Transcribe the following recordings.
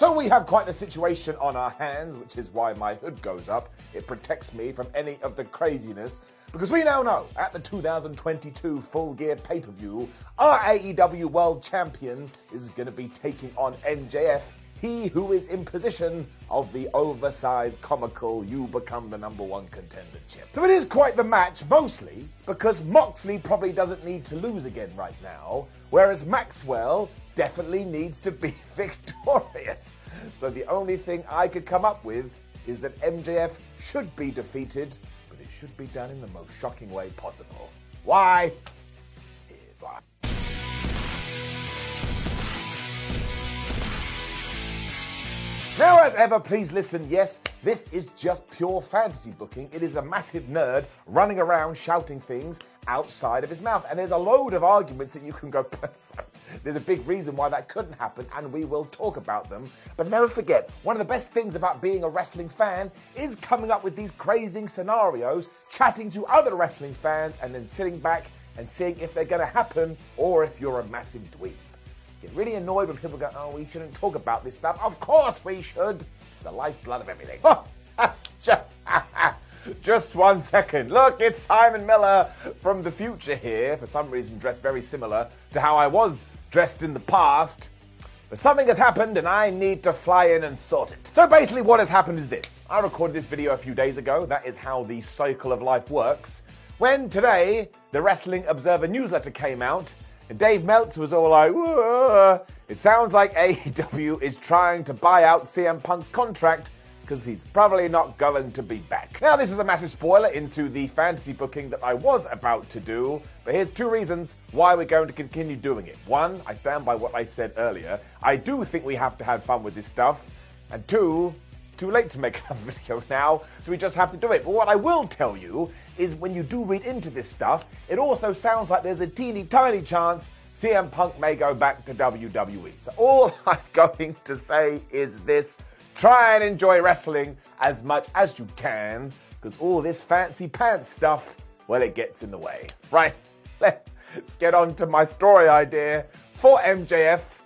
So we have quite the situation on our hands, which is why my hood goes up. It protects me from any of the craziness. Because we now know at the 2022 Full Gear pay per view, our AEW World Champion is going to be taking on MJF, he who is in position of the oversized, comical, you become the number one contender chip. So it is quite the match, mostly because Moxley probably doesn't need to lose again right now, whereas Maxwell definitely needs to be victorious. So the only thing I could come up with is that MJF should be defeated, but it should be done in the most shocking way possible. Why? Here's why. Now, as ever, please listen. Yes, this is just pure fantasy booking. It is a massive nerd running around shouting things outside of his mouth. And there's a load of arguments that you can go, there's a big reason why that couldn't happen, and we will talk about them. But never forget, one of the best things about being a wrestling fan is coming up with these crazy scenarios, chatting to other wrestling fans, and then sitting back and seeing if they're going to happen or if you're a massive dweeb. Get really annoyed when people go, oh, we shouldn't talk about this stuff. Of course we should. The lifeblood of everything. Just one second. Look, it's Simon Miller from the future here, for some reason dressed very similar to how I was dressed in the past. But something has happened and I need to fly in and sort it. So basically, what has happened is this I recorded this video a few days ago. That is how the cycle of life works. When today, the Wrestling Observer newsletter came out, and Dave Meltzer was all like, Whoa. it sounds like AEW is trying to buy out CM Punk's contract because he's probably not going to be back. Now, this is a massive spoiler into the fantasy booking that I was about to do, but here's two reasons why we're going to continue doing it. One, I stand by what I said earlier. I do think we have to have fun with this stuff. And two, too late to make another video now, so we just have to do it. But what I will tell you is when you do read into this stuff, it also sounds like there's a teeny tiny chance CM Punk may go back to WWE. So all I'm going to say is this try and enjoy wrestling as much as you can, because all this fancy pants stuff, well, it gets in the way. Right, let's get on to my story idea for MJF,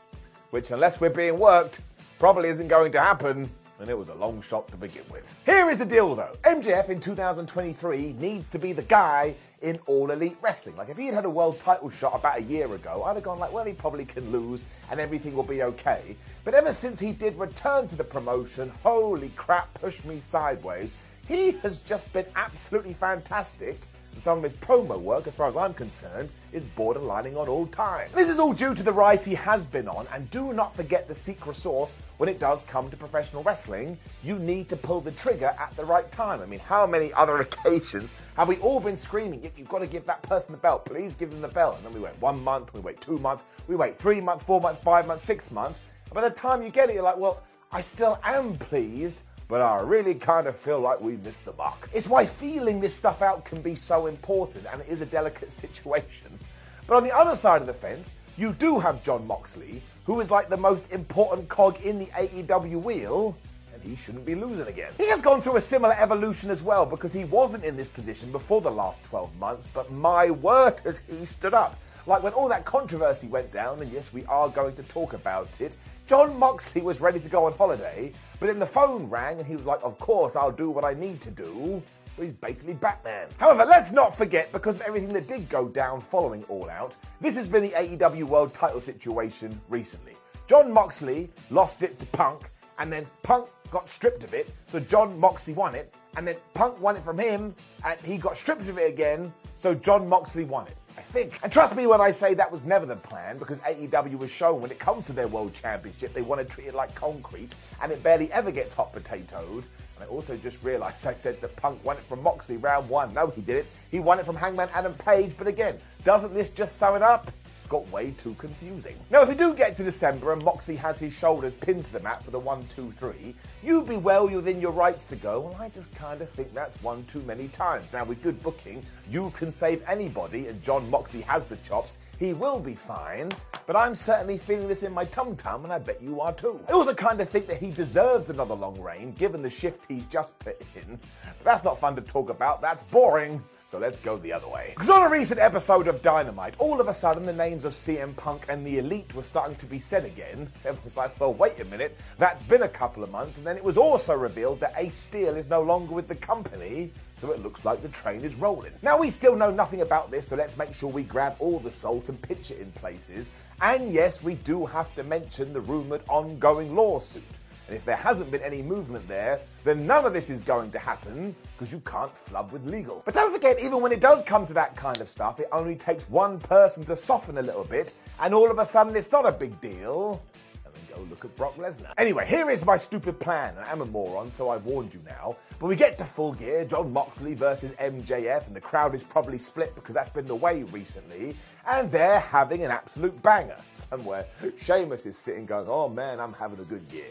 which, unless we're being worked, probably isn't going to happen and it was a long shot to begin with. Here is the deal though MJF in 2023 needs to be the guy in All Elite Wrestling. Like, if he had had a world title shot about a year ago, I'd have gone like, well, he probably can lose and everything will be okay. But ever since he did return to the promotion, holy crap, push me sideways. He has just been absolutely fantastic and some of his promo work, as far as I'm concerned, is borderlining on all time. This is all due to the rise he has been on, and do not forget the secret sauce when it does come to professional wrestling. You need to pull the trigger at the right time. I mean, how many other occasions have we all been screaming, you've got to give that person the belt, please give them the belt? And then we wait one month, we wait two months, we wait three months, four months, five months, six months. And by the time you get it, you're like, well, I still am pleased, but I really kind of feel like we missed the mark. It's why feeling this stuff out can be so important, and it is a delicate situation. But on the other side of the fence, you do have Jon Moxley, who is like the most important cog in the AEW wheel, and he shouldn't be losing again. He has gone through a similar evolution as well because he wasn't in this position before the last 12 months, but my word has he stood up. Like when all that controversy went down, and yes, we are going to talk about it, Jon Moxley was ready to go on holiday, but then the phone rang and he was like, Of course, I'll do what I need to do. Well, he's basically Batman. However, let's not forget, because of everything that did go down following All Out, this has been the AEW World title situation recently. Jon Moxley lost it to Punk, and then Punk got stripped of it, so Jon Moxley won it, and then Punk won it from him, and he got stripped of it again, so Jon Moxley won it. I think. And trust me when I say that was never the plan, because AEW was shown when it comes to their World Championship, they want to treat it like concrete, and it barely ever gets hot potatoed. And I also just realised I said that Punk won it from Moxley round one. No, he did it. He won it from Hangman Adam Page, but again, doesn't this just sum it up? Got way too confusing. Now, if we do get to December and Moxley has his shoulders pinned to the mat for the one, two, three, you'd be well within your rights to go. Well, I just kind of think that's one too many times. Now, with good booking, you can save anybody, and Jon Moxley has the chops. He will be fine, but I'm certainly feeling this in my tum tum, and I bet you are too. I also kind of think that he deserves another long reign, given the shift he's just put in. But that's not fun to talk about, that's boring. So let's go the other way. Because on a recent episode of Dynamite, all of a sudden the names of CM Punk and the Elite were starting to be said again. Everyone's like, well, wait a minute, that's been a couple of months. And then it was also revealed that Ace Steel is no longer with the company. So it looks like the train is rolling. Now, we still know nothing about this, so let's make sure we grab all the salt and pitch it in places. And yes, we do have to mention the rumored ongoing lawsuit. And if there hasn't been any movement there, then none of this is going to happen because you can't flub with legal. But don't forget, even when it does come to that kind of stuff, it only takes one person to soften a little bit, and all of a sudden it's not a big deal. And then go look at Brock Lesnar. Anyway, here is my stupid plan. I am a moron, so I've warned you now. But we get to full gear Jon Moxley versus MJF, and the crowd is probably split because that's been the way recently. And they're having an absolute banger. Somewhere, Sheamus is sitting going, Oh man, I'm having a good year.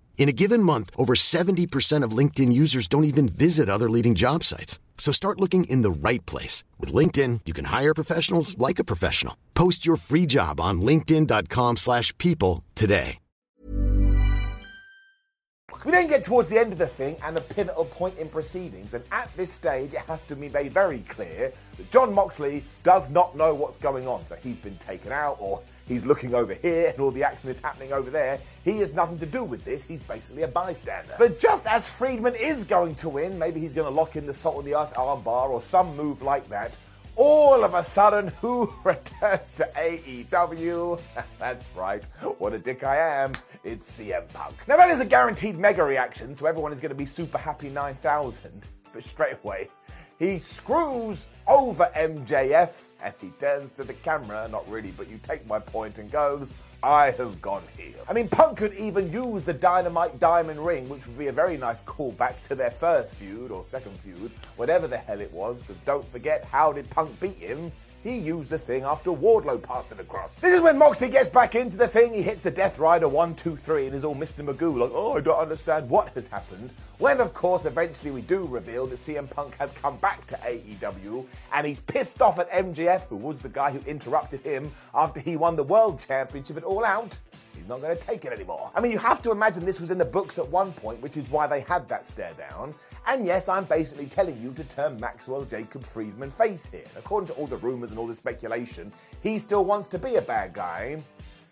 In a given month, over 70% of LinkedIn users don't even visit other leading job sites. So start looking in the right place. With LinkedIn, you can hire professionals like a professional. Post your free job on linkedin.com slash people today. We then get towards the end of the thing and a pivotal point in proceedings. And at this stage, it has to be made very clear that Jon Moxley does not know what's going on. So he's been taken out or he's looking over here and all the action is happening over there. He has nothing to do with this. He's basically a bystander. But just as Friedman is going to win, maybe he's going to lock in the Salt of the Earth armbar or some move like that. All of a sudden, who returns to AEW? That's right, what a dick I am. It's CM Punk. Now, that is a guaranteed mega reaction, so everyone is going to be super happy 9000. But straight away, he screws over MJF and he turns to the camera, not really, but you take my point, and goes, I have gone here. I mean, Punk could even use the Dynamite Diamond Ring, which would be a very nice callback to their first feud or second feud, whatever the hell it was, because don't forget, how did Punk beat him? He used the thing after Wardlow passed it across. This is when Moxley gets back into the thing. He hits the Death Rider one, two, three, and is all Mr. Magoo like, oh, I don't understand what has happened. When, of course, eventually we do reveal that CM Punk has come back to AEW and he's pissed off at MJF, who was the guy who interrupted him after he won the World Championship at All Out. Not going to take it anymore. I mean, you have to imagine this was in the books at one point, which is why they had that stare down. And yes, I'm basically telling you to turn Maxwell Jacob Friedman face here. According to all the rumors and all the speculation, he still wants to be a bad guy.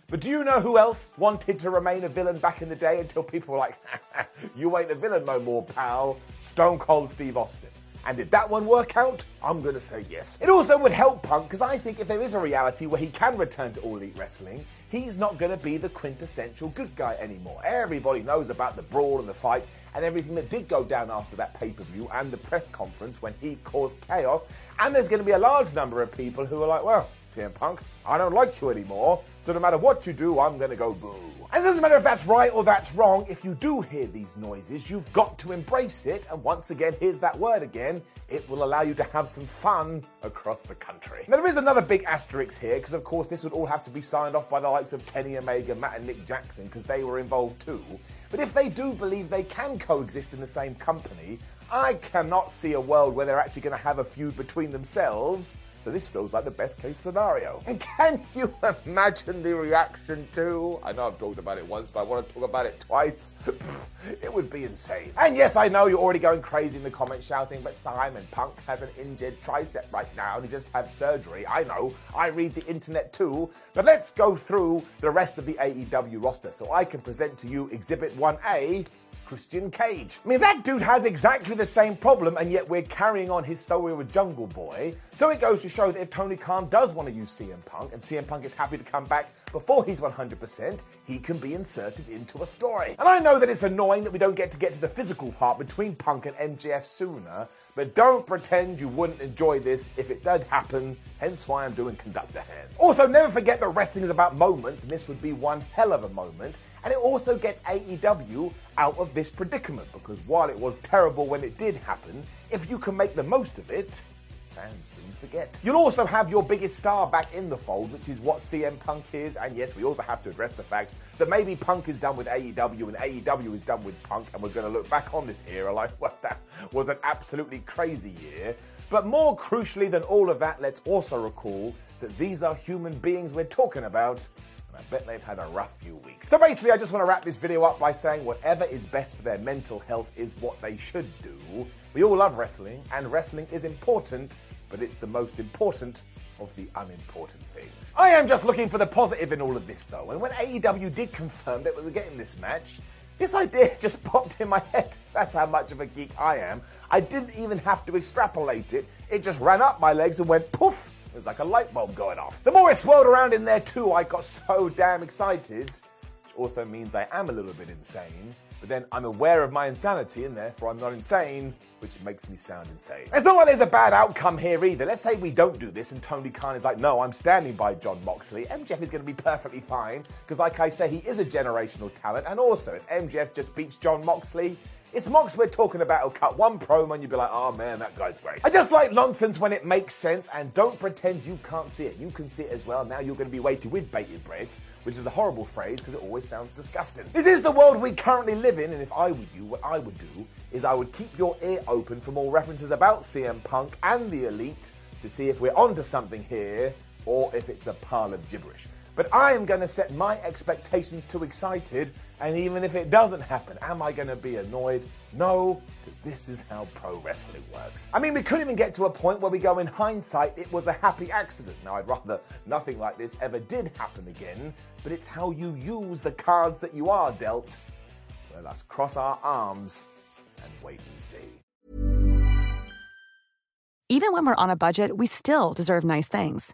But do you know who else wanted to remain a villain back in the day until people were like, you ain't a villain no more, pal? Stone Cold Steve Austin. And did that one work out? I'm gonna say yes. It also would help Punk because I think if there is a reality where he can return to All Elite Wrestling, he's not gonna be the quintessential good guy anymore. Everybody knows about the brawl and the fight and everything that did go down after that pay per view and the press conference when he caused chaos. And there's gonna be a large number of people who are like, well, CM Punk, I don't like you anymore, so no matter what you do, I'm gonna go boo. And it doesn't matter if that's right or that's wrong, if you do hear these noises, you've got to embrace it. And once again, here's that word again it will allow you to have some fun across the country. Now, there is another big asterisk here, because of course, this would all have to be signed off by the likes of Kenny Omega, Matt, and Nick Jackson, because they were involved too. But if they do believe they can coexist in the same company, I cannot see a world where they're actually going to have a feud between themselves so this feels like the best case scenario. And can you imagine the reaction to? I know I've talked about it once, but I want to talk about it twice. it would be insane. And yes, I know you're already going crazy in the comments shouting, but Simon Punk has an injured tricep right now and he just had surgery. I know. I read the internet too. But let's go through the rest of the AEW roster so I can present to you Exhibit 1A Christian Cage. I mean, that dude has exactly the same problem, and yet we're carrying on his story with Jungle Boy. So it goes to show that if Tony Khan does want to use CM Punk, and CM Punk is happy to come back before he's 100%, he can be inserted into a story. And I know that it's annoying that we don't get to get to the physical part between Punk and MJF sooner, but don't pretend you wouldn't enjoy this if it did happen, hence why I'm doing conductor hands. Also, never forget that wrestling is about moments, and this would be one hell of a moment. And it also gets AEW out of this predicament because while it was terrible when it did happen, if you can make the most of it, fans soon forget. You'll also have your biggest star back in the fold, which is what CM Punk is. And yes, we also have to address the fact that maybe Punk is done with AEW and AEW is done with Punk, and we're going to look back on this era like, well, that was an absolutely crazy year. But more crucially than all of that, let's also recall that these are human beings we're talking about I bet they've had a rough few weeks. So basically, I just want to wrap this video up by saying whatever is best for their mental health is what they should do. We all love wrestling, and wrestling is important, but it's the most important of the unimportant things. I am just looking for the positive in all of this, though, and when AEW did confirm that we were getting this match, this idea just popped in my head. That's how much of a geek I am. I didn't even have to extrapolate it, it just ran up my legs and went poof it was like a light bulb going off. The more it swirled around in there too, I got so damn excited, which also means I am a little bit insane. But then I'm aware of my insanity and therefore I'm not insane, which makes me sound insane. It's not like there's a bad outcome here either. Let's say we don't do this and Tony Khan is like, no, I'm standing by Jon Moxley. MJF is going to be perfectly fine because, like I say, he is a generational talent. And also, if MJF just beats Jon Moxley, it's Mox we're talking about who'll cut one promo and you'll be like, oh man, that guy's great. I just like nonsense when it makes sense and don't pretend you can't see it. You can see it as well. Now you're going to be waiting with bated breath, which is a horrible phrase because it always sounds disgusting. This is the world we currently live in, and if I were you, what I would do is I would keep your ear open for more references about CM Punk and the Elite to see if we're onto something here or if it's a pile of gibberish. But I am going to set my expectations too excited, and even if it doesn't happen, am I going to be annoyed? No, because this is how pro wrestling works. I mean, we could even get to a point where we go in hindsight, it was a happy accident. Now, I'd rather nothing like this ever did happen again, but it's how you use the cards that you are dealt. So let us cross our arms and wait and see. Even when we're on a budget, we still deserve nice things.